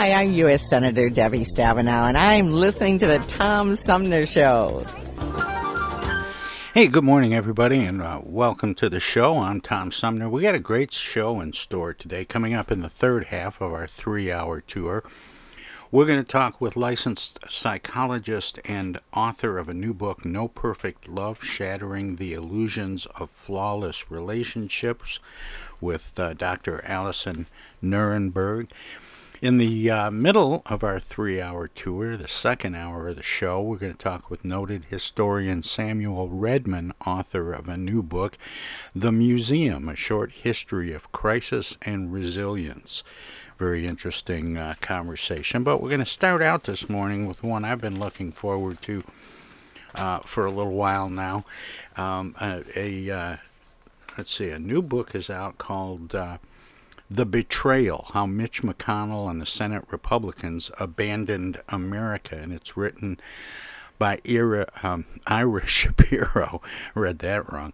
Hi, I'm U.S. Senator Debbie Stabenow, and I'm listening to the Tom Sumner Show. Hey, good morning, everybody, and uh, welcome to the show. I'm Tom Sumner. We got a great show in store today, coming up in the third half of our three hour tour. We're going to talk with licensed psychologist and author of a new book, No Perfect Love Shattering the Illusions of Flawless Relationships, with uh, Dr. Allison Nurenberg. In the uh, middle of our three hour tour, the second hour of the show, we're going to talk with noted historian Samuel Redman, author of a new book, The Museum A Short History of Crisis and Resilience. Very interesting uh, conversation. But we're going to start out this morning with one I've been looking forward to uh, for a little while now. Um, a, a uh, let's see, a new book is out called uh, the Betrayal How Mitch McConnell and the Senate Republicans Abandoned America. And it's written by Ira, um, Ira Shapiro, read that wrong,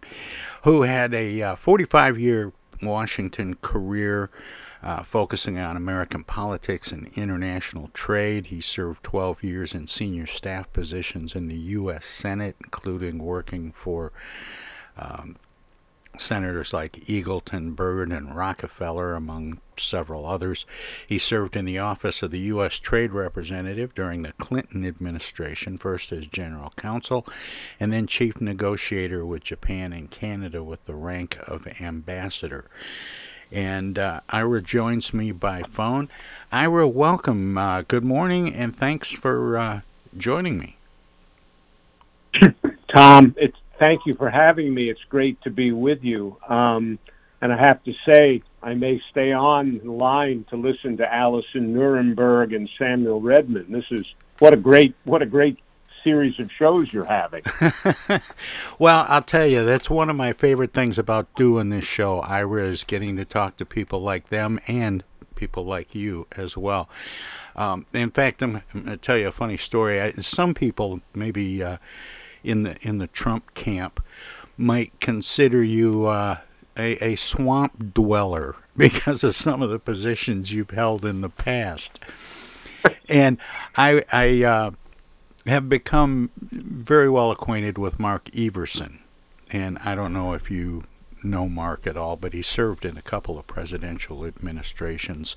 who had a 45 uh, year Washington career. Uh, focusing on American politics and international trade. He served 12 years in senior staff positions in the U.S. Senate, including working for um, senators like Eagleton, Byrd, and Rockefeller, among several others. He served in the office of the U.S. Trade Representative during the Clinton administration, first as general counsel and then chief negotiator with Japan and Canada with the rank of ambassador. And uh, Ira joins me by phone. Ira, welcome. Uh, good morning, and thanks for uh, joining me. Tom, it's thank you for having me. It's great to be with you. Um, and I have to say, I may stay on line to listen to Allison Nuremberg and Samuel Redman. This is what a great what a great series of shows you're having. well, I'll tell you, that's one of my favorite things about doing this show. Ira is getting to talk to people like them and people like you as well. Um, in fact, I'm, I'm going to tell you a funny story. I, some people maybe. Uh, in the in the Trump camp might consider you uh, a, a swamp dweller because of some of the positions you've held in the past. And I I uh, have become very well acquainted with Mark Everson, and I don't know if you know Mark at all, but he served in a couple of presidential administrations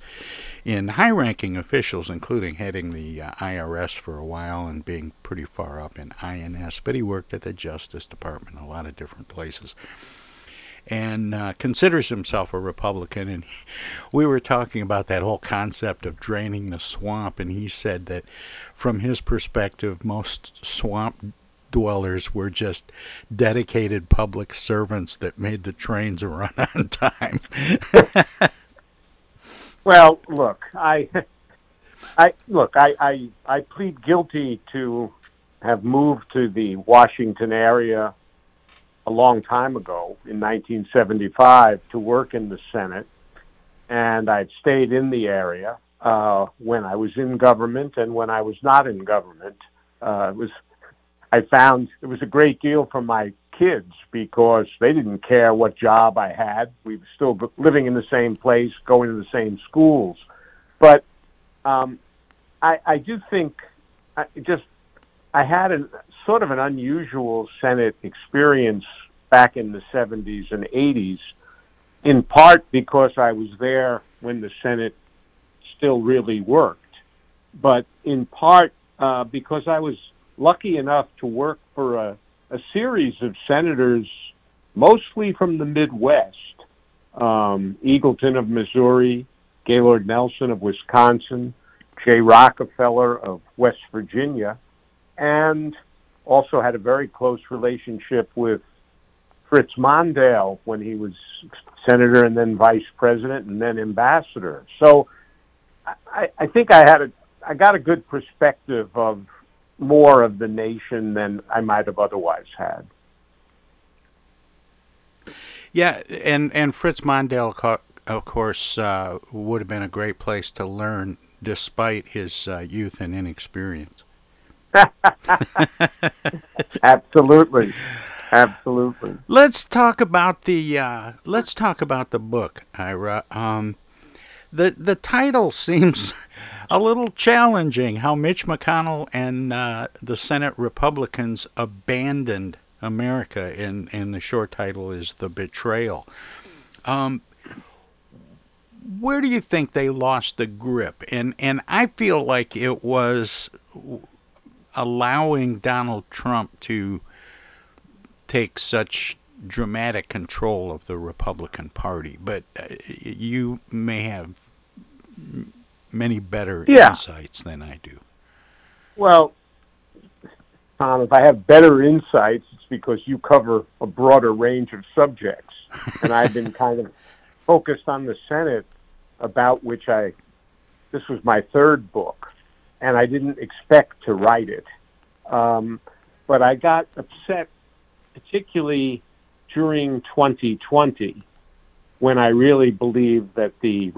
in high ranking officials, including heading the uh, IRS for a while and being pretty far up in INS. But he worked at the Justice Department, a lot of different places. And uh, considers himself a Republican. And we were talking about that whole concept of draining the swamp. And he said that from his perspective, most swamp dwellers were just dedicated public servants that made the trains run on time. well, look, I, I look, I, I, I plead guilty to have moved to the Washington area a long time ago in 1975 to work in the Senate, and I've stayed in the area uh, when I was in government and when I was not in government. Uh, it was I found it was a great deal for my kids because they didn't care what job I had. We were still living in the same place, going to the same schools. But um, I, I do think I just I had a sort of an unusual Senate experience back in the 70s and 80s, in part because I was there when the Senate still really worked, but in part uh, because I was lucky enough to work for a a series of senators, mostly from the Midwest, um, Eagleton of Missouri, Gaylord Nelson of Wisconsin, Jay Rockefeller of West Virginia, and also had a very close relationship with Fritz Mondale when he was senator and then vice president and then ambassador. So I, I think I had a I got a good perspective of more of the nation than I might have otherwise had. Yeah, and and Fritz Mondale, of course, uh, would have been a great place to learn, despite his uh, youth and inexperience. Absolutely. Absolutely. Let's talk about the uh, let's talk about the book, Ira. Um, the the title seems a little challenging. How Mitch McConnell and uh, the Senate Republicans abandoned America, and and the short title is the betrayal. Um, where do you think they lost the grip? And and I feel like it was allowing Donald Trump to take such dramatic control of the Republican Party. But uh, you may have many better yeah. insights than I do. Well, Tom, if I have better insights, it's because you cover a broader range of subjects, and I've been kind of focused on the Senate, about which I this was my third book, and I didn't expect to write it. Um, but I got upset, particularly during 2020, when I really believed that the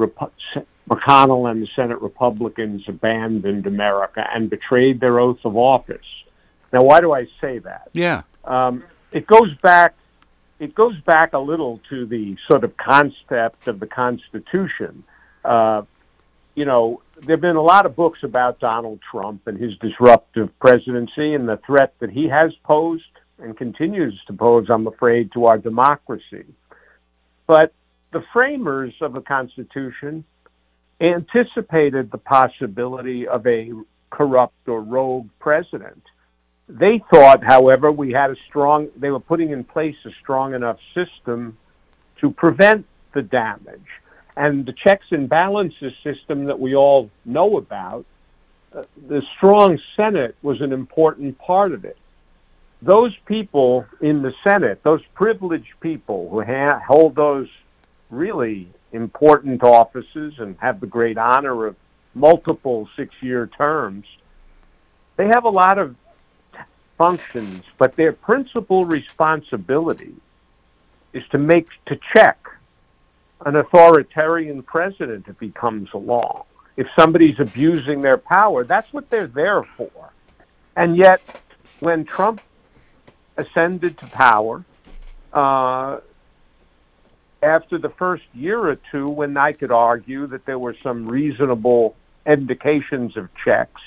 McConnell and the Senate Republicans abandoned America and betrayed their oath of office. Now, why do I say that? Yeah, um, it goes back. It goes back a little to the sort of concept of the Constitution. Uh, you know, there have been a lot of books about Donald Trump and his disruptive presidency and the threat that he has posed and continues to pose, I'm afraid, to our democracy. But the framers of the Constitution anticipated the possibility of a corrupt or rogue president. They thought, however, we had a strong, they were putting in place a strong enough system to prevent the damage. And the checks and balances system that we all know about, uh, the strong Senate was an important part of it. Those people in the Senate, those privileged people who ha- hold those really important offices and have the great honor of multiple six year terms, they have a lot of functions, but their principal responsibility is to make to check an authoritarian president if he comes along. If somebody's abusing their power, that's what they're there for. And yet, when Trump ascended to power, uh, after the first year or two, when I could argue that there were some reasonable indications of checks,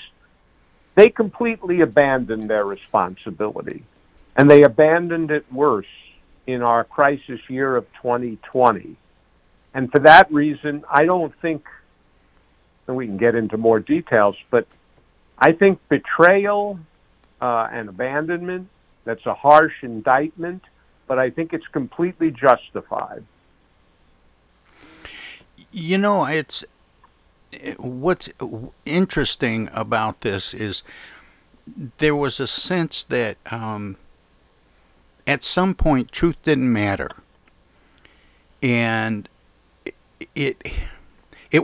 they completely abandoned their responsibility. And they abandoned it worse in our crisis year of 2020. And for that reason, I don't think, and we can get into more details, but I think betrayal uh, and abandonment, that's a harsh indictment, but I think it's completely justified. You know, it's what's interesting about this is there was a sense that um, at some point truth didn't matter, and it it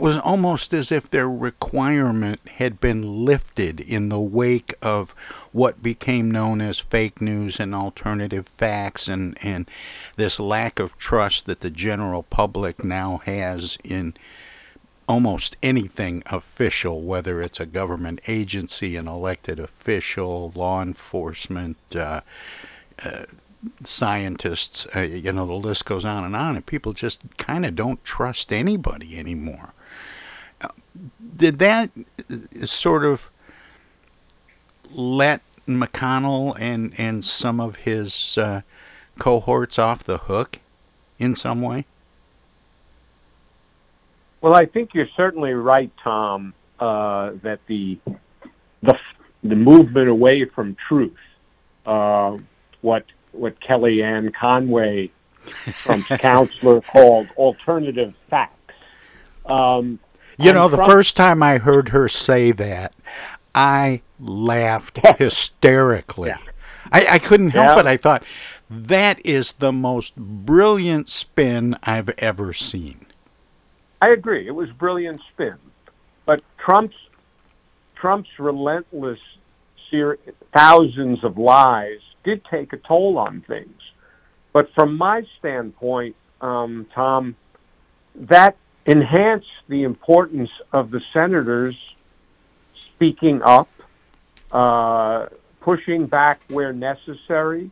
was almost as if their requirement had been lifted in the wake of what became known as fake news and alternative facts and, and this lack of trust that the general public now has in almost anything official, whether it's a government agency, an elected official, law enforcement, uh, uh, scientists, uh, you know, the list goes on and on, and people just kind of don't trust anybody anymore. Uh, did that uh, sort of let McConnell and, and some of his uh, cohorts off the hook in some way? Well, I think you're certainly right, Tom, uh, that the, the the movement away from truth uh, what what Kellyanne Conway, Trump's counselor, called alternative facts. Um, you know, Trump, the first time I heard her say that, I laughed hysterically. Yeah. I, I couldn't help yeah. it. I thought, that is the most brilliant spin I've ever seen. I agree. It was brilliant spin. But Trump's Trump's relentless ser- thousands of lies did take a toll on things. But from my standpoint, um, Tom, that enhanced the importance of the senators speaking up, uh, pushing back where necessary,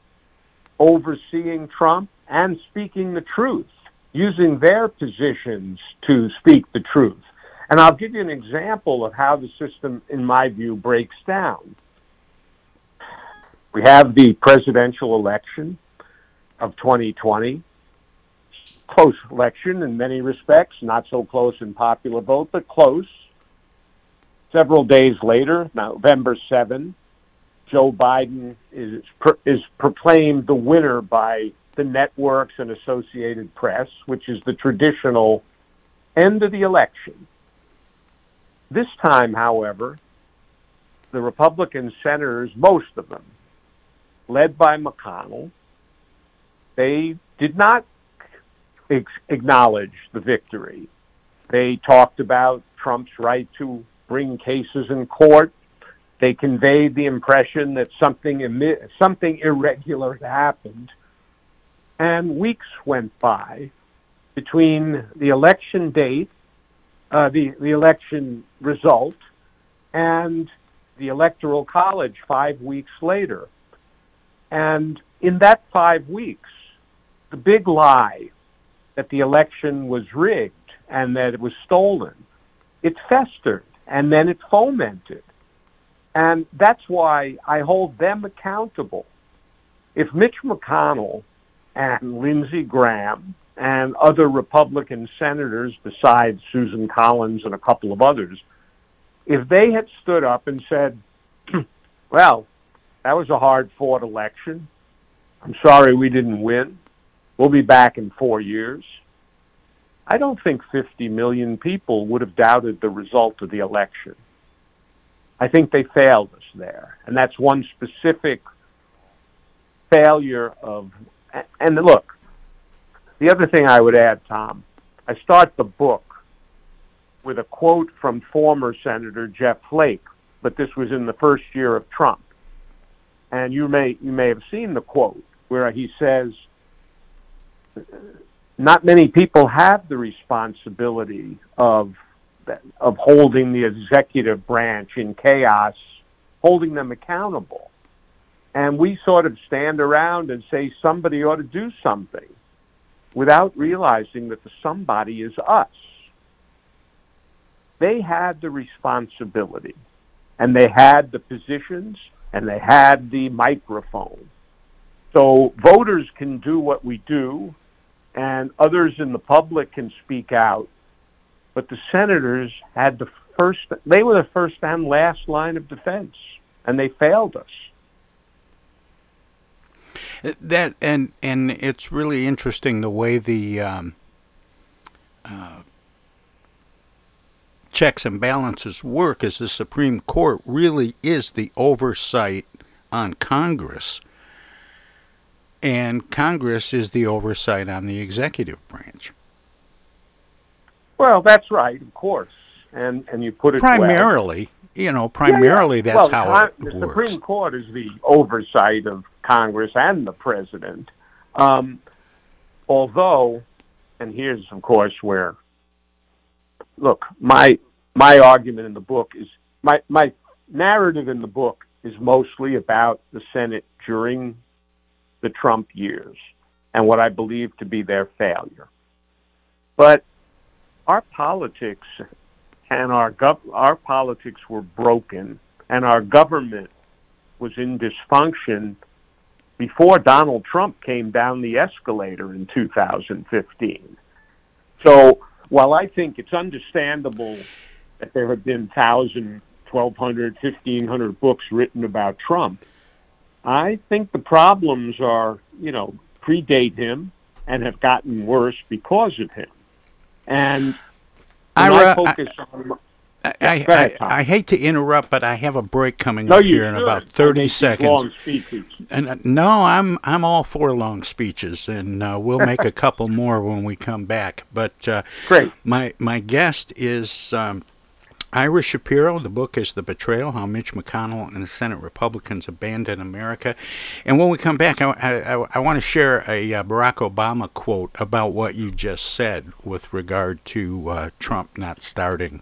overseeing Trump, and speaking the truth, using their positions to speak the truth. And I'll give you an example of how the system, in my view, breaks down. We have the presidential election of 2020. Close election in many respects, not so close in popular vote, but close. Several days later, November 7, Joe Biden is is proclaimed the winner by the networks and Associated Press, which is the traditional end of the election. This time, however, the Republican senators, most of them, led by McConnell, they did not ex- acknowledge the victory. They talked about Trump's right to bring cases in court. They conveyed the impression that something imi- something irregular had happened. And weeks went by between the election date, uh, the, the election result, and the Electoral College five weeks later. And in that five weeks, the big lie that the election was rigged and that it was stolen, it festered and then it fomented. And that's why I hold them accountable. If Mitch McConnell and Lindsey Graham and other Republican senators, besides Susan Collins and a couple of others, if they had stood up and said, well, that was a hard fought election. I'm sorry we didn't win. We'll be back in four years. I don't think 50 million people would have doubted the result of the election. I think they failed us there. And that's one specific failure of. And look, the other thing I would add, Tom, I start the book with a quote from former Senator Jeff Flake, but this was in the first year of Trump. And you may you may have seen the quote where he says, "Not many people have the responsibility of of holding the executive branch in chaos, holding them accountable. And we sort of stand around and say somebody ought to do something without realizing that the somebody is us. They had the responsibility and they had the positions and they had the microphone. So voters can do what we do and others in the public can speak out but the senators had the first, they were the first and last line of defense, and they failed us. That and and it's really interesting the way the um, uh, checks and balances work. As the Supreme Court really is the oversight on Congress, and Congress is the oversight on the executive branch. Well, that's right, of course, and and you put it primarily. Well. You know, primarily yeah, yeah. that's well, how it the works. Supreme Court is the oversight of Congress and the president. Um, although, and here's of course where, look, my my argument in the book is my my narrative in the book is mostly about the Senate during the Trump years and what I believe to be their failure. But our politics and our gov- our politics were broken and our government was in dysfunction before Donald Trump came down the escalator in 2015. So while I think it's understandable that there have been 1,000, 1,200, 1,500 books written about Trump, I think the problems are, you know, predate him and have gotten worse because of him. And Ira, I focus I, on. I, I, I, hate to interrupt, but I have a break coming no, up here should. in about thirty seconds. Long speeches. And uh, no, I'm I'm all for long speeches, and uh, we'll make a couple more when we come back. But uh, great. My my guest is um, Ira Shapiro, the book is The Betrayal How Mitch McConnell and the Senate Republicans Abandoned America. And when we come back, I, I, I want to share a uh, Barack Obama quote about what you just said with regard to uh, Trump not starting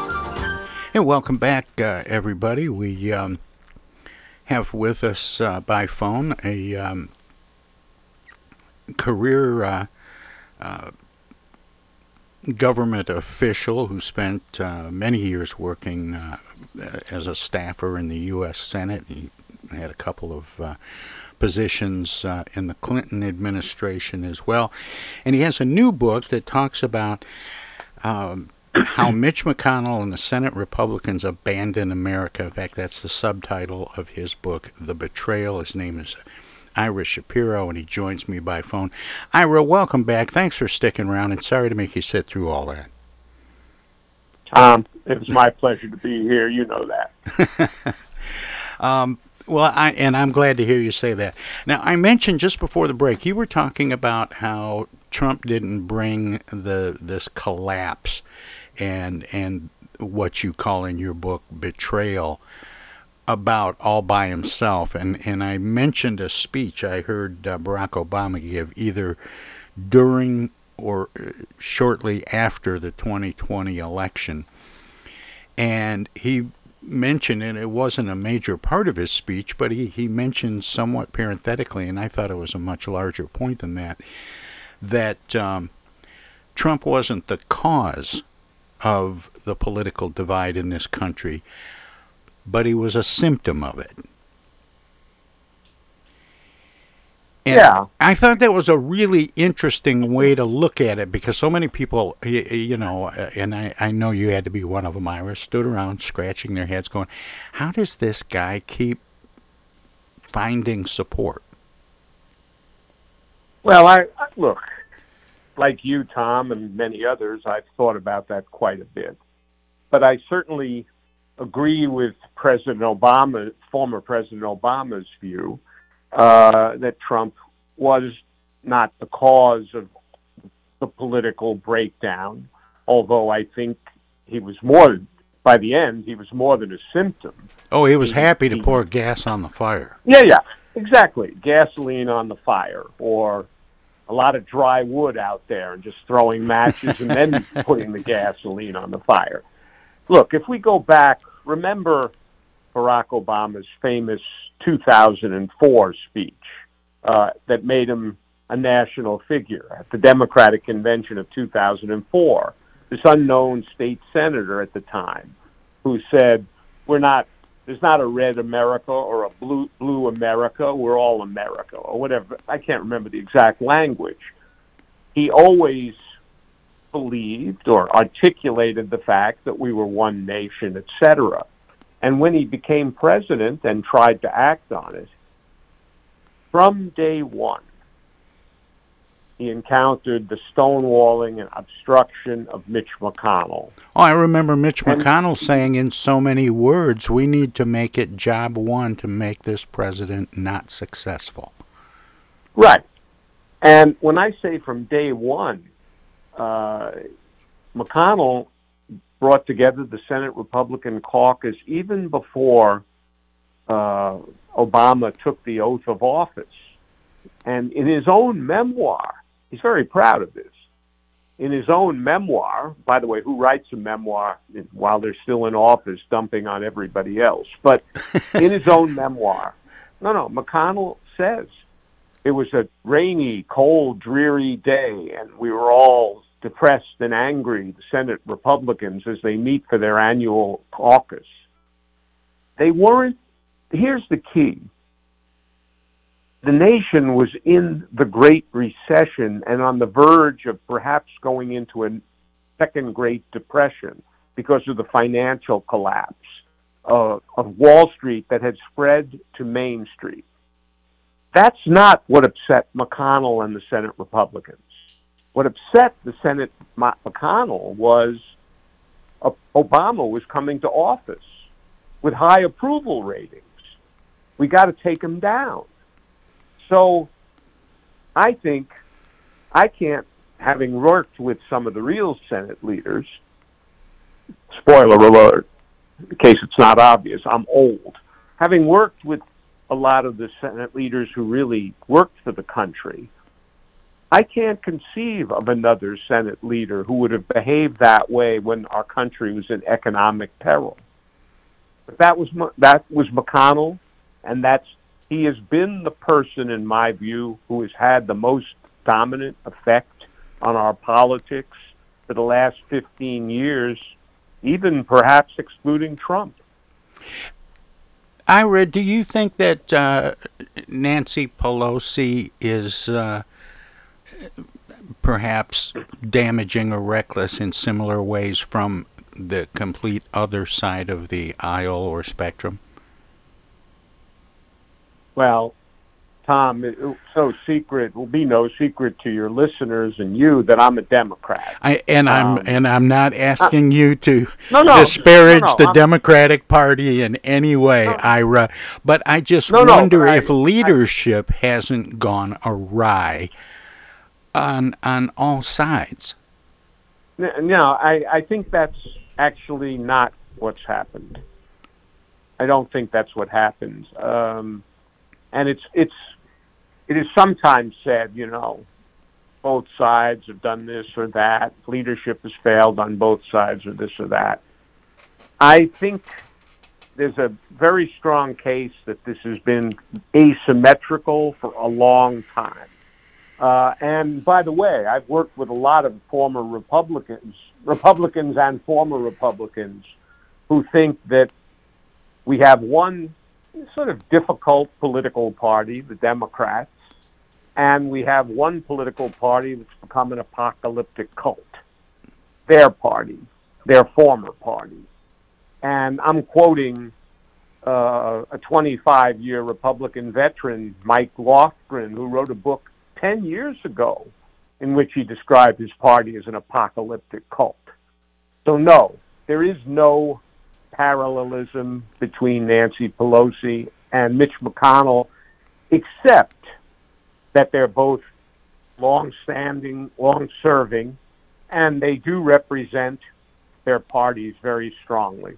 And welcome back, uh, everybody. We um, have with us uh, by phone a um, career uh, uh government official who spent uh, many years working uh, as a staffer in the U.S. Senate. He had a couple of positions in the Clinton administration as well. And he has a new book that talks about um, how Mitch McConnell and the Senate Republicans abandoned America. In fact, that's the subtitle of his book, The Betrayal. His name is Ira Shapiro, and he joins me by phone. Ira, welcome back. Thanks for sticking around, and sorry to make you sit through all that. Tom, it was my pleasure to be here. You know that. um, well, I, and I'm glad to hear you say that. Now, I mentioned just before the break, you were talking about how Trump didn't bring the this collapse and and what you call in your book betrayal about all by himself. And and I mentioned a speech I heard uh, Barack Obama give either during or uh, shortly after the 2020 election. And he mentioned, and it wasn't a major part of his speech, but he, he mentioned somewhat parenthetically, and I thought it was a much larger point than that, that um, Trump wasn't the cause of the political divide in this country, but he was a symptom of it. And yeah. I thought that was a really interesting way to look at it because so many people, you know, uh, and I, I know you had to be one of them, Ira, stood around scratching their heads going, how does this guy keep finding support? Well, I, I look, like you, Tom, and many others, I've thought about that quite a bit. But I certainly agree with President Obama, former President Obama's view uh, that Trump was not the cause of the political breakdown, although I think he was more, by the end, he was more than a symptom. Oh, he was he, happy to he, pour gas on the fire. Yeah, yeah, exactly. Gasoline on the fire, or a lot of dry wood out there and just throwing matches and then putting the gasoline on the fire. Look, if we go back, remember Barack Obama's famous 2004 speech uh, that made him a national figure at the Democratic Convention of 2004. This unknown state senator at the time who said, "We're not. There's not a red America or a blue blue America. We're all America or whatever." I can't remember the exact language. He always believed or articulated the fact that we were one nation, etc. And when he became president and tried to act on it, from day one, he encountered the stonewalling and obstruction of Mitch McConnell. Oh, I remember Mitch and, McConnell saying in so many words, we need to make it job one to make this president not successful. Right. And when I say from day one, uh, McConnell brought together the Senate Republican caucus even before uh, Obama took the oath of office. And in his own memoir, he's very proud of this. In his own memoir, by the way, who writes a memoir while they're still in office, dumping on everybody else? But in his own memoir, no, no, McConnell says it was a rainy, cold, dreary day, and we were all depressed and angry, the Senate Republicans, as they meet for their annual caucus. They weren't, here's the key. The nation was in the Great Recession and on the verge of perhaps going into a second Great Depression because of the financial collapse uh, of Wall Street that had spread to Main Street. That's not what upset McConnell and the Senate Republicans. What upset the Senate McConnell was uh, Obama was coming to office with high approval ratings. We got to take him down. So I think I can't, having worked with some of the real Senate leaders, spoiler alert, in case it's not obvious, I'm old. Having worked with a lot of the Senate leaders who really worked for the country, I can't conceive of another Senate leader who would have behaved that way when our country was in economic peril. But that was that was McConnell, and that's he has been the person, in my view, who has had the most dominant effect on our politics for the last 15 years, even perhaps excluding Trump. Ira, do you think that uh, Nancy Pelosi is uh, perhaps damaging or reckless in similar ways from the complete other side of the aisle or spectrum? Well, Tom, it's so secret will be no secret to your listeners and you that I'm a Democrat. I, and I'm Um, and I'm not asking uh, you to No, no, disparage no, the I'm- Democratic Party in any way, Ira. But I just wonder I- if leadership hasn't gone awry on on all sides. No, I, I think that's actually not what's happened. I don't think that's what happens. Um, and it's it's it is sometimes said, you know, both sides have done this or that. Leadership has failed on both sides or this or that. I think there's a very strong case that this has been asymmetrical for a long time. Uh, and by the way, I've worked with a lot of former Republicans, Republicans and former Republicans, who think that we have one sort of difficult political party, the Democrats, and we have one political party that's become an apocalyptic cult, their party, their former party. And I'm quoting uh, a 25 year Republican veteran, Mike Lofgren, who wrote a book 10 years ago in which he described his party as an apocalyptic cult. So, no, there is no parallelism between Nancy Pelosi and Mitch McConnell, except that they're both long standing, long serving, and they do represent their parties very strongly.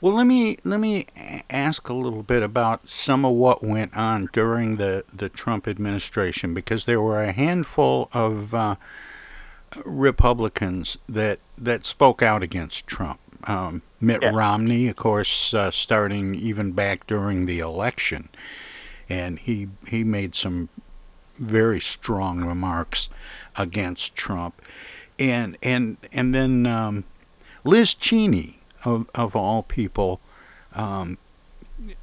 Well, let me let me ask a little bit about some of what went on during the the Trump administration because there were a handful of uh, Republicans that that spoke out against Trump. Um, Mitt Yes. Romney, of course, uh, starting even back during the election, and he he made some very strong remarks against Trump, and and and then um, Liz Cheney of of all people, um,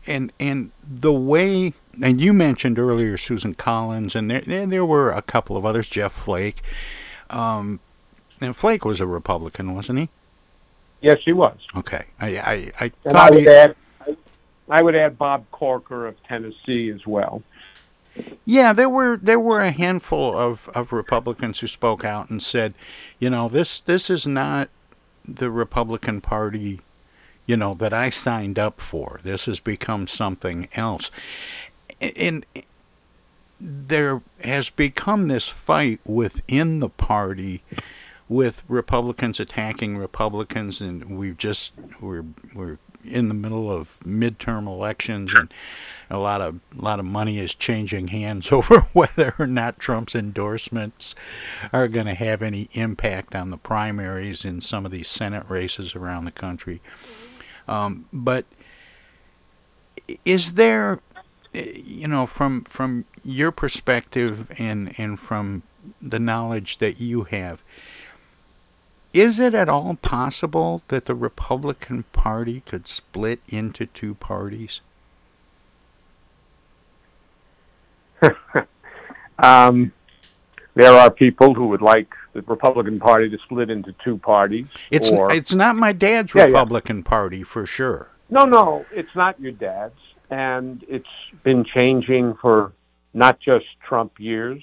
and and the way and you mentioned earlier Susan Collins, and there and there were a couple of others, Jeff Flake, um, and Flake was a Republican, wasn't he? Yes, he was. Okay, I I, I And I would he. add, I would add Bob Corker of Tennessee as well. Yeah, there were there were a handful of, of Republicans who spoke out and said, you know, this this is not the Republican Party, you know, that I signed up for. This has become something else. And there has become this fight within the party with Republicans attacking Republicans and we've just we're we're in the middle of midterm elections and a lot of a lot of money is changing hands over whether or not Trump's endorsements are going to have any impact on the primaries in some of these Senate races around the country. Um, but is there, eh, you know, from from your perspective and and from the knowledge that you have, is it at all possible that the Republican Party could split into two parties? Um, there are people who would like the Republican Party to split into two parties. It's or, it's not my dad's Yeah, yeah. Republican Party for sure. No, no, it's not your dad's, and it's been changing for not just Trump years,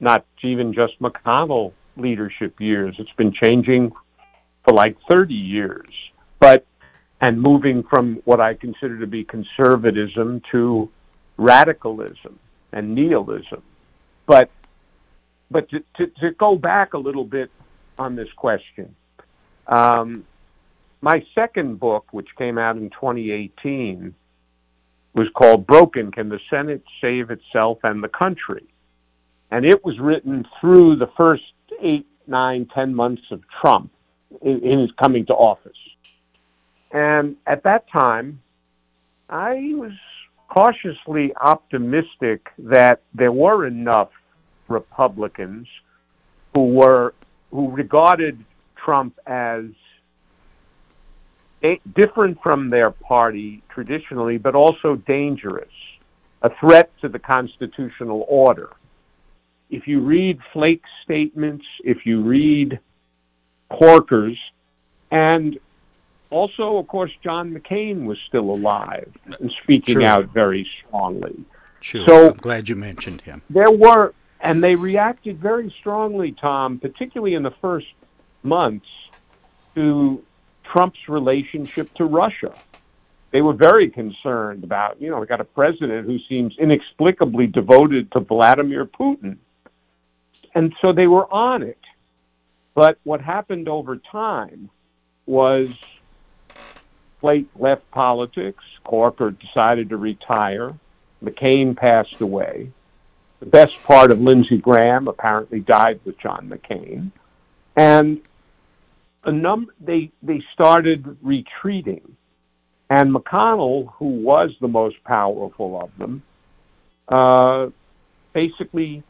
not even just McConnell leadership years. It's been changing for like 30 years, but and moving from what I consider to be conservatism to radicalism and nihilism. But but to, to, to go back a little bit on this question, um, my second book, which came out in 2018, was called Broken Can the Senate Save Itself and the Country? and it was written through the first eight, nine, ten months of Trump in, in his coming to office. And at that time, I was cautiously optimistic that there were enough Republicans who were who regarded Trump as a, different from their party traditionally, but also dangerous, a threat to the constitutional order. If you read Flake's statements, if you read Corker's, and also, of course, John McCain was still alive and speaking True. out very strongly. Sure. So I'm glad you mentioned him. there were, and they reacted very strongly, Tom, particularly in the first months, to Trump's relationship to Russia. They were very concerned about, you know, we got a president who seems inexplicably devoted to Vladimir Putin. And so they were on it. But what happened over time was Flake left politics, Corker decided to retire, McCain passed away. The best part of Lindsey Graham apparently died with John McCain. And a num- they they started retreating. And McConnell, who was the most powerful of them, uh, basically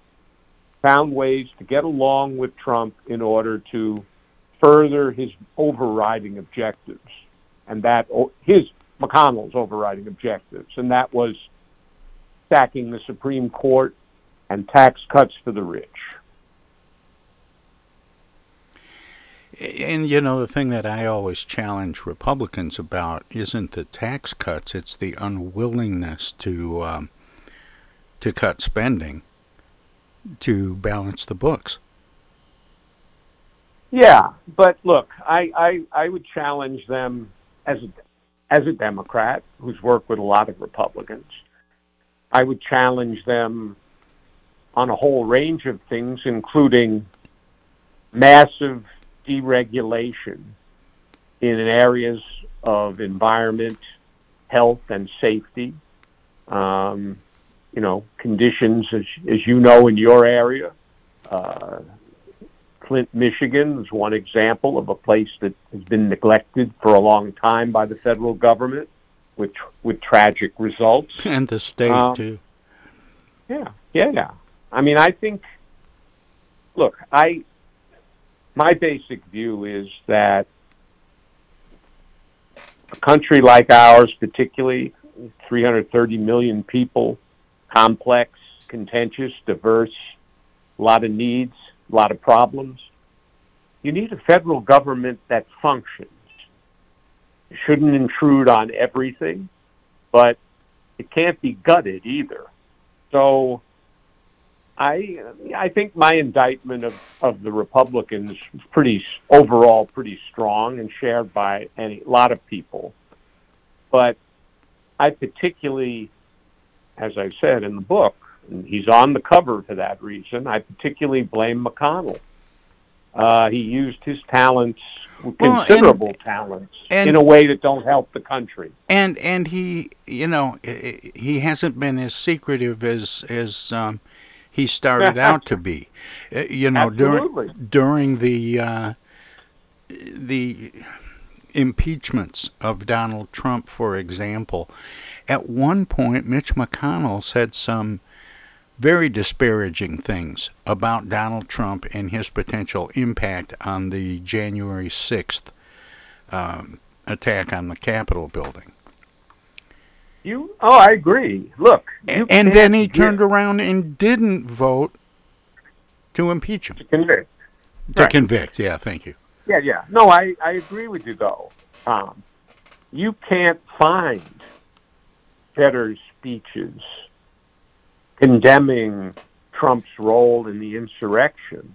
found ways to get along with Trump in order to further his overriding objectives, and that his McConnell's overriding objectives, and that was stacking the Supreme Court and tax cuts for the rich. And you know, the thing that I always challenge Republicans about isn't the tax cuts; it's the unwillingness to um, to cut spending to balance the books. Yeah, but look, I, I, I would challenge them as a, as a Democrat who's worked with a lot of Republicans. I would challenge them on a whole range of things, including massive deregulation in areas of environment, health, and safety. Um, you know, conditions, as, as you know, in your area. Uh, Flint, Michigan is one example of a place that has been neglected for a long time by the federal government with, with tragic results. And the state, Um, too. Yeah, yeah, yeah. I mean, I think, look, I, my basic view is that a country like ours, particularly 330 million people, complex, contentious, diverse, a lot of needs, a lot of problems. You need a federal government that functions. It shouldn't intrude on everything, but it can't be gutted either. So I I think my indictment of, of the Republicans is pretty overall pretty strong and shared by any, a lot of people. But I particularly as I said in the book, and he's on the cover for that reason. I particularly blame McConnell. Uh, he used his talents, Well, considerable talents, and- in a way that don't help the country. And and he, you know, he hasn't been as secretive as as um, he started out to be. Uh, You know, Absolutely. during during the uh, the impeachments of Donald Trump, for example, at one point Mitch McConnell said some very disparaging things about Donald Trump and his potential impact on the January 6th um, attack on the Capitol building. You? Oh, I agree. Look, you And then he turned around and didn't vote to impeach him. To convict. To Right. convict, yeah, thank you. Yeah, yeah. No, I, I agree with you, though, Tom. You can't find better speeches condemning Trump's role in the insurrection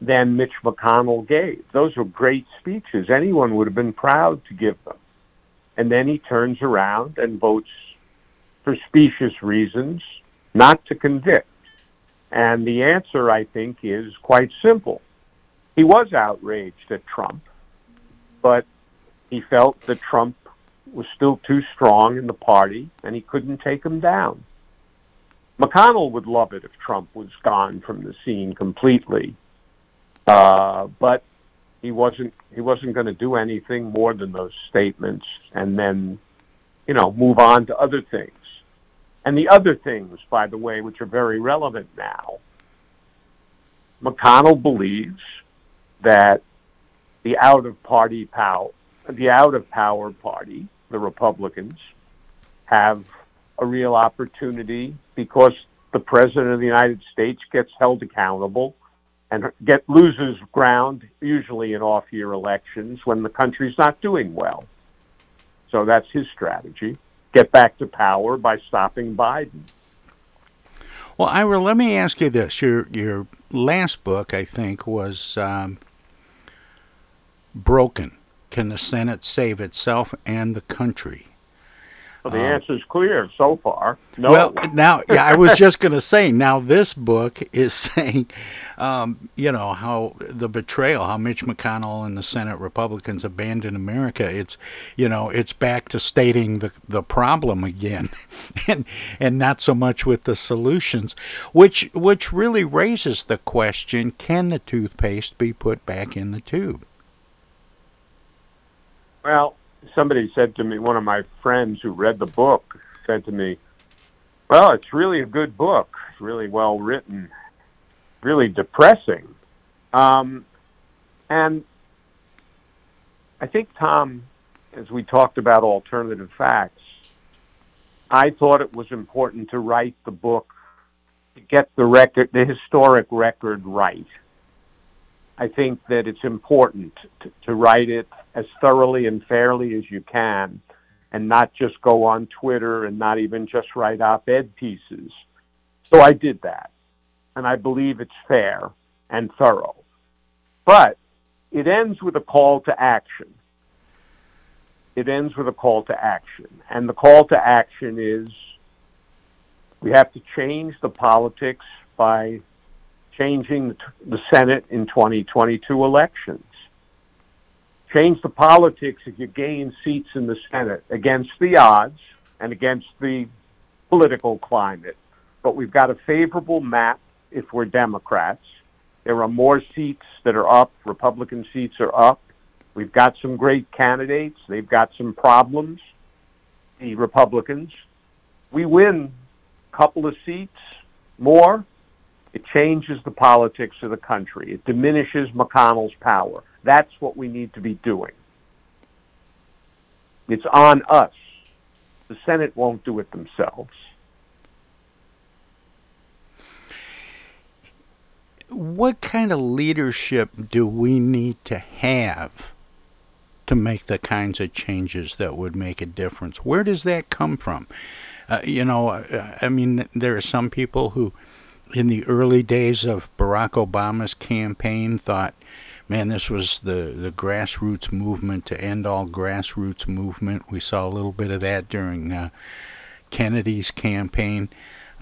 than Mitch McConnell gave. Those were great speeches. Anyone would have been proud to give them. And then he turns around and votes for specious reasons not to convict. And the answer, I think, is quite simple. He was outraged at Trump, but he felt that Trump was still too strong in the party and he couldn't take him down. McConnell would love it if Trump was gone from the scene completely, uh, but he wasn't. He wasn't going to do anything more than those statements, and then, you know, move on to other things. And the other things, by the way, which are very relevant now, McConnell believes that the out of party power, the out of power party, the Republicans, have a real opportunity because the president of the United States gets held accountable and get loses ground usually in off year elections when the country's not doing well. So that's his strategy. Get back to power by stopping Biden. Well, Ira, let me ask you this: your your last book, I think, was um, broken. Can the Senate save itself and the country? Well, the um, answer is clear so far. No. Well, now, yeah, I was just going to say. Now, this book is saying, um, you know, how the betrayal, how Mitch McConnell and the Senate Republicans abandoned America. It's, you know, it's back to stating the the problem again, and and not so much with the solutions, which which really raises the question: Can the toothpaste be put back in the tube? Well, somebody said to me, one of my friends who read the book said to me, Well, it's really a good book. It's really well written, really depressing. Um, and I think, Tom, as we talked about alternative facts, I thought it was important to write the book to get the record, the historic record right. I think that it's important to, to write it as thoroughly and fairly as you can and not just go on Twitter and not even just write op ed pieces. So I did that. And I believe it's fair and thorough. But it ends with a call to action. It ends with a call to action. And the call to action is we have to change the politics by changing the Senate in 2022 elections. Change the politics if you gain seats in the Senate against the odds and against the political climate. But we've got a favorable map if we're Democrats. There are more seats that are up, Republican seats are up. We've got some great candidates. They've got some problems, the Republicans. We win a couple of seats more, it changes the politics of the country. It diminishes McConnell's power. That's what we need to be doing. It's on us. The Senate won't do it themselves. What kind of leadership do we need to have to make the kinds of changes that would make a difference? Where does that come from? Uh, you know, I mean, there are some people who in the early days of Barack Obama's campaign thought, man, this was the, the grassroots movement to end all grassroots movement. We saw a little bit of that during uh, Kennedy's campaign.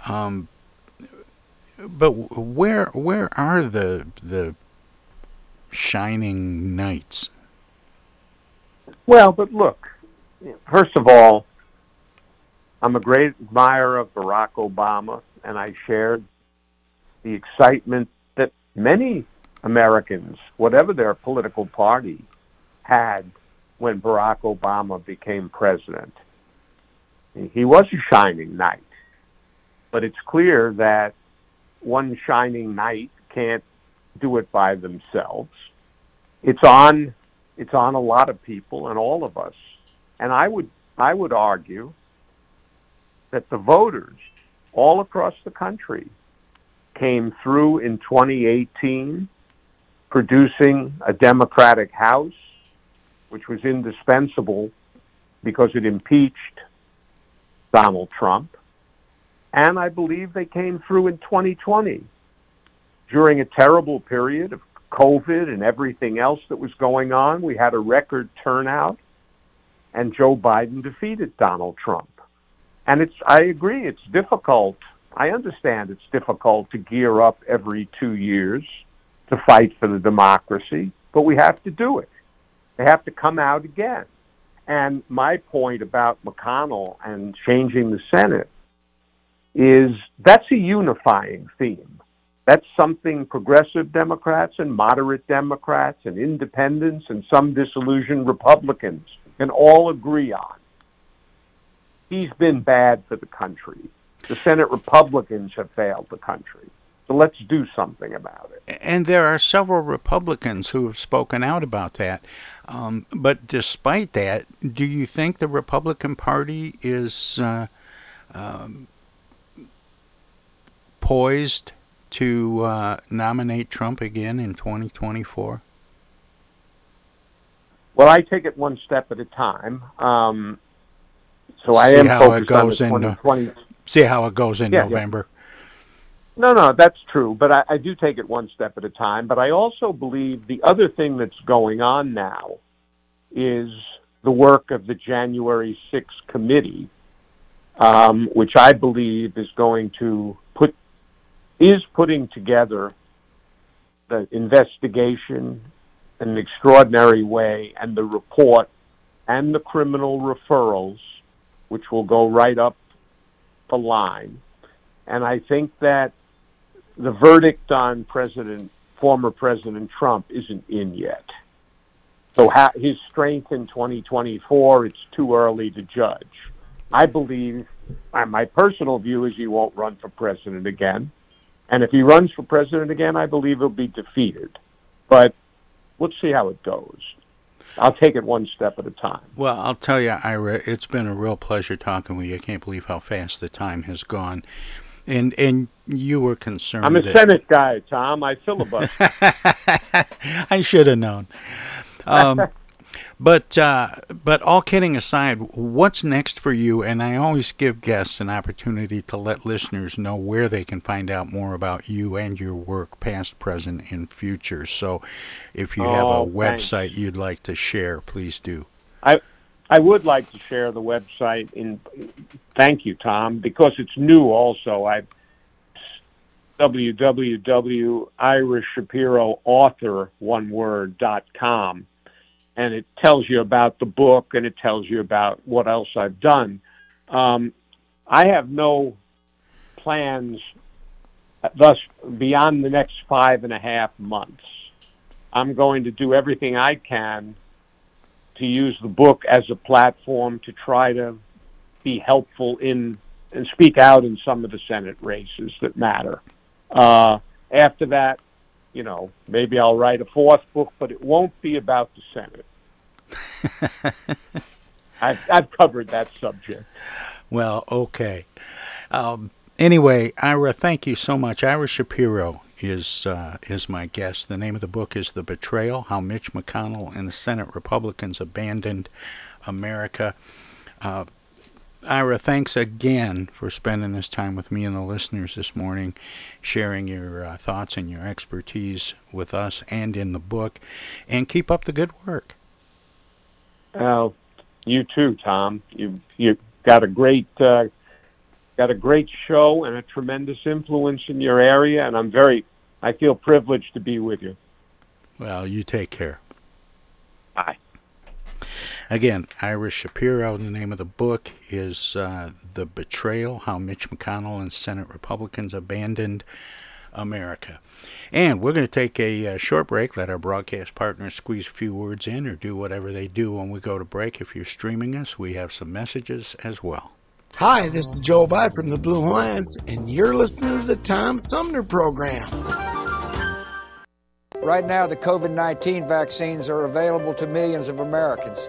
Um, but where where are the the shining knights? Well, but look, first of all, I'm a great admirer of Barack Obama, and I shared the excitement that many Americans, whatever their political party, had when Barack Obama became president. He was a shining knight, but it's clear that one shining knight can't do it by themselves. It's on it's on a lot of people and all of us. And I would I would argue that the voters all across the country came through in 2018, producing a Democratic House, which was indispensable because it impeached Donald Trump. And I believe they came through in 2020 during a terrible period of COVID and everything else that was going on. We had a record turnout, and Joe Biden defeated Donald Trump. And it's, I agree, it's difficult I understand it's difficult to gear up every two years to fight for the democracy, but we have to do it. They have to come out again. And my point about McConnell and changing the Senate is that's a unifying theme. That's something progressive Democrats and moderate Democrats and independents and some disillusioned Republicans can all agree on. He's been bad for the country. The Senate Republicans have failed the country. So let's do something about it. And there are several Republicans who have spoken out about that. Um, but despite that, do you think the Republican Party is uh, um, poised to uh, nominate Trump again in 2024? Well, I take it one step at a time. Um, so see I am focused on in. the 2020. See how it goes in Yeah, yeah. November. No, no, that's true, but I, I do take it one step at a time. But I also believe the other thing that's going on now is the work of the January 6th committee, um, which I believe is going to put is putting together the investigation in an extraordinary way and the report and the criminal referrals, which will go right up the line. And I think that the verdict on President, former President Trump, isn't in yet. So ha- his strength in 2024, it's too early to judge. I believe, my personal view is he won't run for president again. And if he runs for president again, I believe he'll be defeated. But let's see how it goes. I'll take it one step at a time. Well, I'll tell you, Ira, it's been a real pleasure talking with you. I can't believe how fast the time has gone. And and you were concerned. I'm a that- Senate guy, Tom. I filibuster. I should have known. Um, but uh, but all kidding aside, what's next for you? And I always give guests an opportunity to let listeners know where they can find out more about you and your work, past, present, and future. So, if you have a Oh, thanks. website you'd like to share, please do. I I would like to share the website. In thank you, Tom, because it's new. Also, I www.irashapiroauthor one word dot com, and it tells you about the book and it tells you about what else I've done. Um, I have no plans thus beyond the next five and a half months. I'm going to do everything I can to use the book as a platform to try to be helpful in and speak out in some of the Senate races that matter. Uh, after that, you know, maybe I'll write a fourth book, but it won't be about the Senate. I've, I've covered that subject. Well, okay. Um, anyway, Ira, thank you so much. Ira Shapiro is uh, is my guest. The name of the book is The Betrayal: How Mitch McConnell and the Senate Republicans Abandoned America. Uh, Ira, thanks again for spending this time with me and the listeners this morning, sharing your uh, thoughts and your expertise with us and in the book. And keep up the good work. Uh, you too, Tom. You you got a great uh, got a great show and a tremendous influence in your area, and I'm very I feel privileged to be with you. Well, you take care. Bye. Again, Ira Shapiro, the name of the book is uh, The Betrayal How Mitch McConnell and Senate Republicans Abandoned America. And we're going to take a uh, short break, let our broadcast partners squeeze a few words in or do whatever they do when we go to break. If you're streaming us, we have some messages as well. Hi, this is Joe By from the Blue Hawaiians, and you're listening to the Tom Sumner Program. Right now, the COVID 19 vaccines are available to millions of Americans,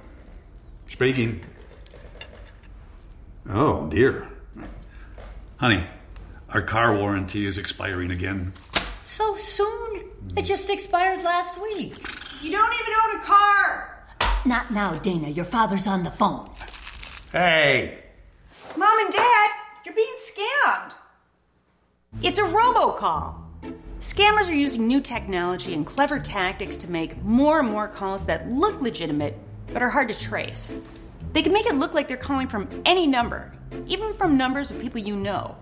Speaking. Oh, dear. Honey, our car warranty is expiring again. So soon? It just expired last week. You don't even own a car! Not now, Dana. Your father's on the phone. Hey! Mom and Dad, you're being scammed. It's a robocall. Scammers are using new technology and clever tactics to make more and more calls that look legitimate but are hard to trace. They can make it look like they're calling from any number, even from numbers of people you know.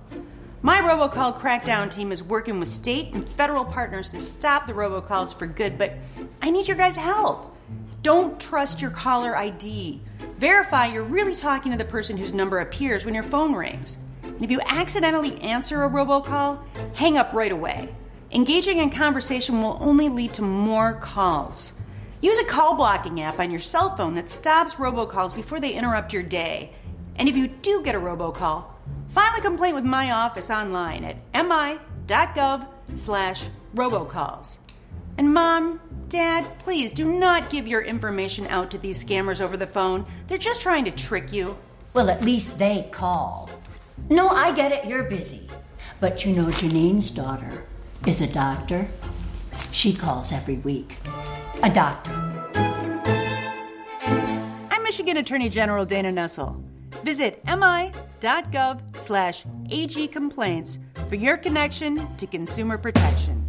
My robocall crackdown team is working with state and federal partners to stop the robocalls for good, but I need your guys' help. Don't trust your caller ID. Verify you're really talking to the person whose number appears when your phone rings. If you accidentally answer a robocall, hang up right away. Engaging in conversation will only lead to more calls. Use a call blocking app on your cell phone that stops robocalls before they interrupt your day. And if you do get a robocall, file a complaint with my office online at mi.gov slash robocalls. And mom, dad, please do not give your information out to these scammers over the phone. They're just trying to trick you. Well, at least they call. No, I get it, you're busy. But you know, Janine's daughter is a doctor. She calls every week. A doctor. I'm Michigan Attorney General Dana Nessel. Visit mi.gov slash agcomplaints for your connection to consumer protection.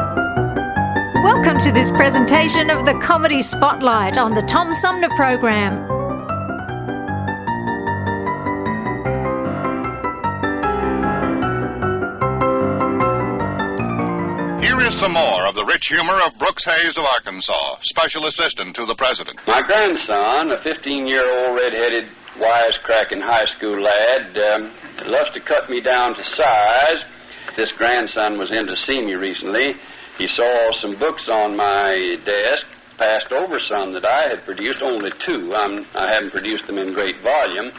Welcome to this presentation of the Comedy Spotlight on the Tom Sumner Program. Here is some more of the rich humor of Brooks Hays of Arkansas, special assistant to the president. My grandson, a 15 year old red headed, wisecracking high school lad, um, loves to cut me down to size. This grandson was in to see me recently. He saw some books on my desk, passed over some that I had produced, only two. I'm, I haven't produced them in great volume,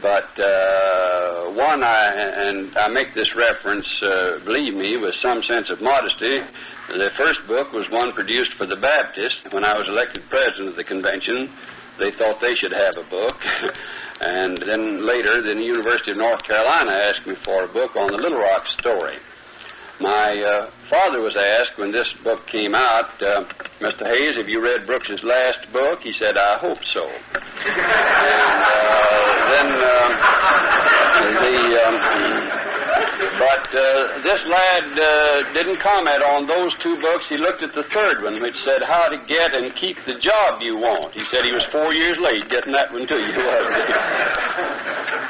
but uh, one, I, and I make this reference, uh, believe me, with some sense of modesty. The first book was one produced for the Baptist. When I was elected president of the convention, they thought they should have a book. and then later, the University of North Carolina asked me for a book on the Little Rock story. My uh, father was asked when this book came out, uh, Mr. Hays, have you read Brooks's last book? He said, I hope so. and uh, then the, um, but uh, this lad uh, didn't comment on those two books. He looked at the third one, which said How to Get and Keep the Job You Want. He said he was four years late getting that one to you.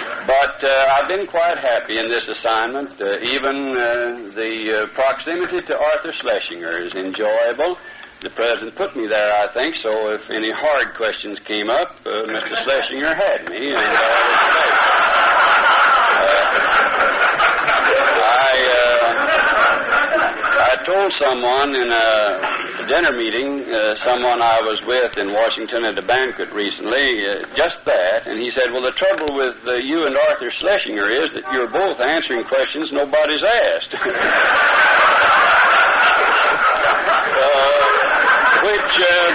But uh, I've been quite happy in this assignment. Uh, even uh, the uh, proximity to Arthur Schlesinger is enjoyable. The president put me there, I think, so if any hard questions came up, uh, Mr. Schlesinger had me, and was I, I told someone in a dinner meeting, uh, someone I was with in Washington at a banquet recently, uh, just that, and he said, "Well, the trouble with uh, you and Arthur Schlesinger is that you're both answering questions nobody's asked." Uh, which, uh,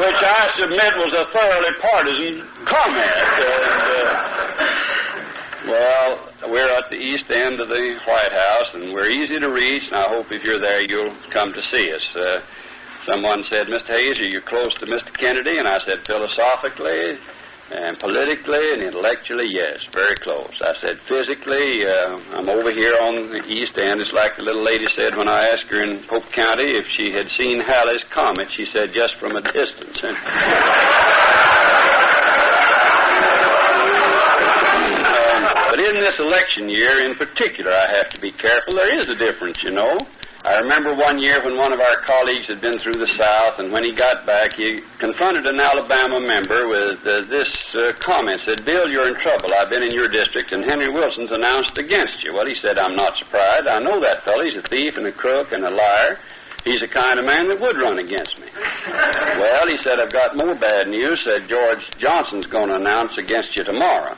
which I submit was a thoroughly partisan comment. And, uh, well, we're at the east end of the White House, and we're easy to reach, and I hope if you're there, you'll come to see us. Uh, someone said, Mr. Hays, are you close to Mr. Kennedy? And I said, philosophically, and politically and intellectually, yes, very close. I said, physically, uh, I'm over here on the east end. It's like the little lady said when I asked her in Polk County if she had seen Halley's Comet. She said, just from a distance. Um, but in this election year in particular, I have to be careful. There is a difference, you know. I remember one year when one of our colleagues had been through the South, and when he got back, he confronted an Alabama member with uh, this uh, comment. Said, Bill, you're in trouble. I've been in your district, and Henry Wilson's announced against you. Well, he said, I'm not surprised. I know that fellow. He's a thief and a crook and a liar. He's the kind of man that would run against me. well, he said, I've got more bad news. Said, George Johnson's going to announce against you tomorrow.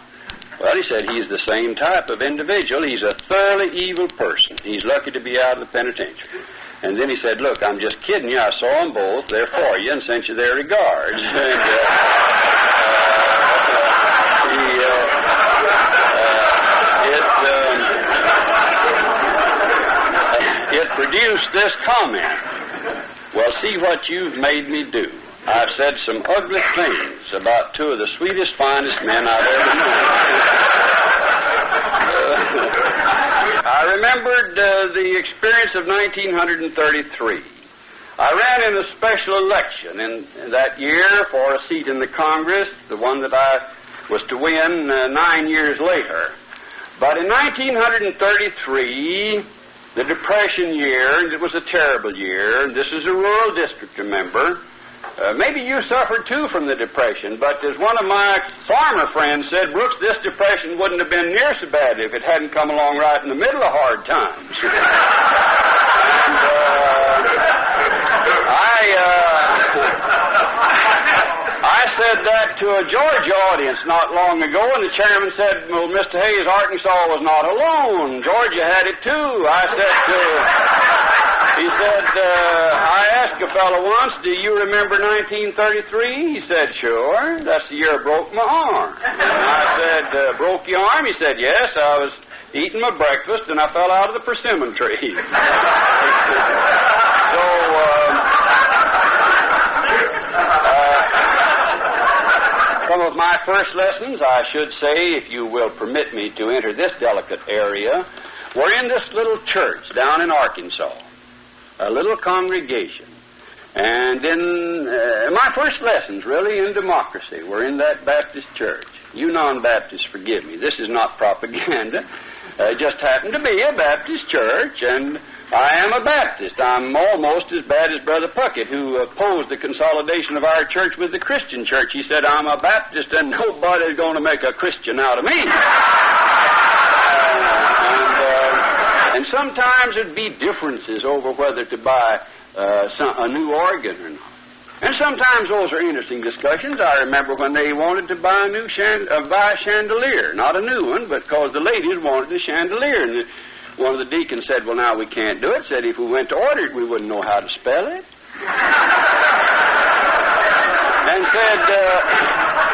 Well, he said he's the same type of individual. He's a thoroughly evil person. He's lucky to be out of the penitentiary. And then he said, Look, I'm just kidding you. I saw them both. They're for you and sent you their regards. and, uh, uh, he, uh, it, um, it produced this comment. Well, see what you've made me do. I've said some ugly things about two of the sweetest, finest men I've ever known. Uh, I remembered uh, the experience of 1933. I ran in a special election in, in, that year for a seat in the Congress, the one that I was to win uh, nine years later. But in 1933, the Depression year, and it was a terrible year, this is a rural district, remember, uh, maybe you suffered too from the depression, but as one of my farmer friends said, Brooks, this depression wouldn't have been near so bad if it hadn't come along right in the middle of hard times. and, uh, I, uh, I said that to a Georgia audience not long ago, and the chairman said, Well, Mr. Hays, Arkansas was not alone. Georgia had it too. I said to. He said, uh, I asked a fellow once, do you remember 1933? He said, sure. That's the year I broke my arm. And I said, uh, broke your arm? He said, yes. I was eating my breakfast and I fell out of the persimmon tree. so, um, uh, some of my first lessons, I should say, if you will permit me to enter this delicate area, were in this little church down in Arkansas a little congregation. And then uh, my first lessons, really, in democracy were in that Baptist church. You non Baptists, forgive me. This is not propaganda. Uh, it just happened to be a Baptist church, and I am a Baptist. I'm almost as bad as Brother Puckett, who opposed the consolidation of our church with the Christian church. He said, I'm a Baptist, and nobody's going to make a Christian out of me. And sometimes there'd be differences over whether to buy uh, some, a new organ or not. And sometimes those are interesting discussions. I remember when they wanted to buy a new chand- uh, buy a chandelier, not a new one, but because the ladies wanted a chandelier. And the, one of the deacons said, "Well, now we can't do it." Said if we went to order it, we wouldn't know how to spell it. and said, uh,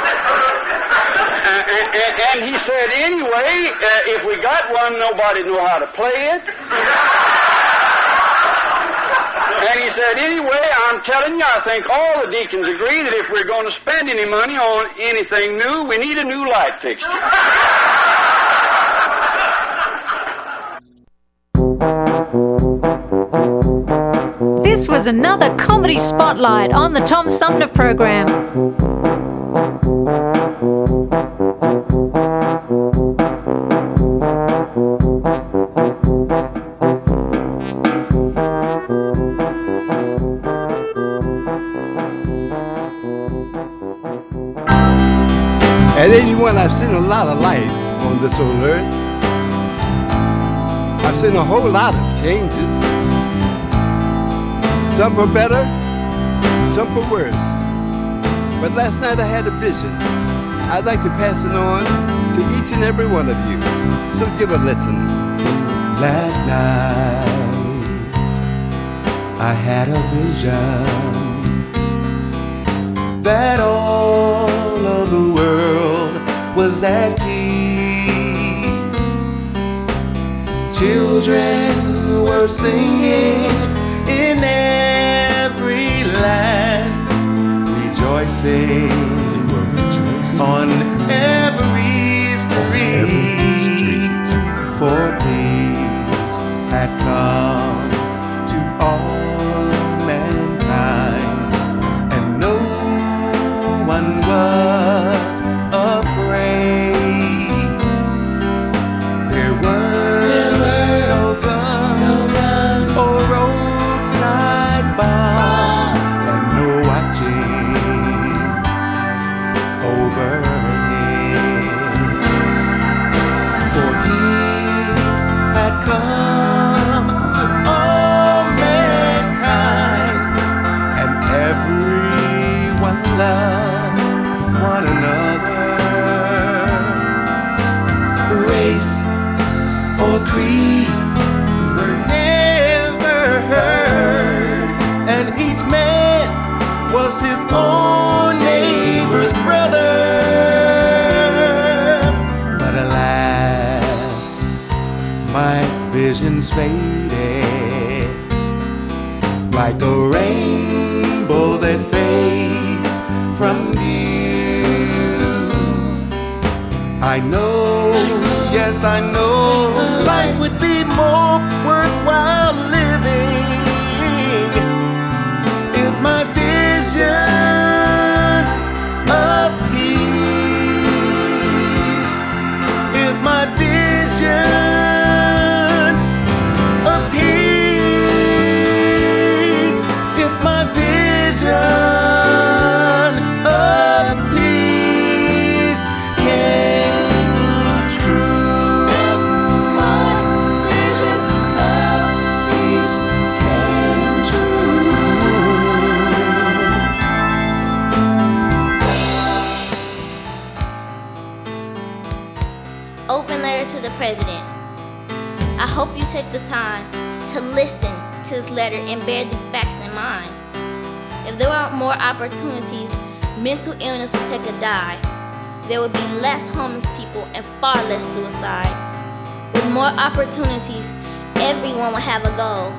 and, and, and, he said, anyway, uh, if we got one, nobody knew how to play it. and he said, anyway, I'm telling you, I think all the deacons agree that if we're going to spend any money on anything new, we need a new light fixture. This was another comedy spotlight on the Tom Sumner program. I've seen a lot of life on this old earth. I've seen a whole lot of changes. Some for better, some for worse. But last night I had a vision. I'd like to pass it on to each and every one of you. So give a listen. Last night I had a vision that all of the world was at peace. Children were singing in every land, rejoicing, on every street, for peace had come I know, yes, I know, to this letter and bear these facts in mind. If there weren't more opportunities, mental illness would take a dive. There would be less homeless people and far less suicide. With more opportunities, everyone would have a goal.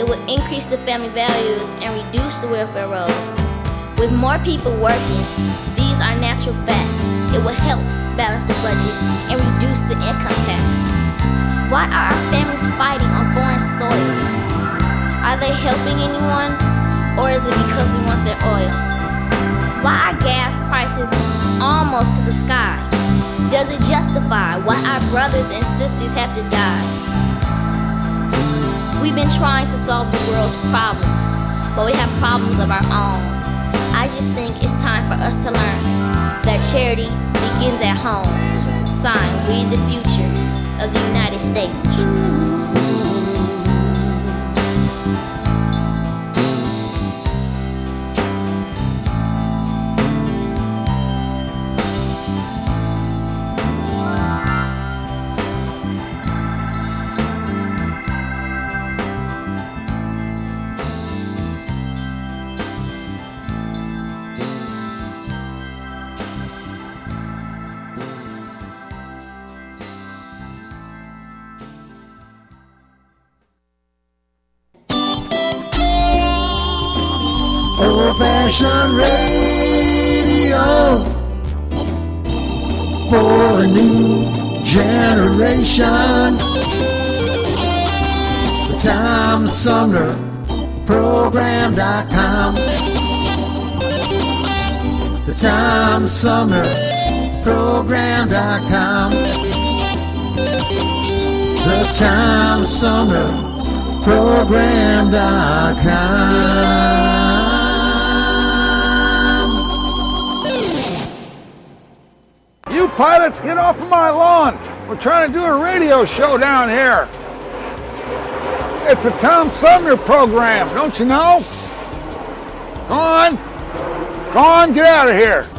It would increase the family values and reduce the welfare rolls. With more people working, these are natural facts. It will help balance the budget and reduce the income tax. Why are our families fighting on foreign soil? Are they helping anyone? Or is it because we want their oil? Why are gas prices almost to the sky? Does it justify why our brothers and sisters have to die? We've been trying to solve the world's problems, but we have problems of our own. I just think it's time for us to learn that charity begins at home. Signed, we the future of the United States. Tom Sumner Program.com. The Tom Sumner Program.com. You pilots, get off of my lawn. We're trying to do a radio show down here. It's a Tom Sumner program, don't you know? Go on. Go on, get out of here.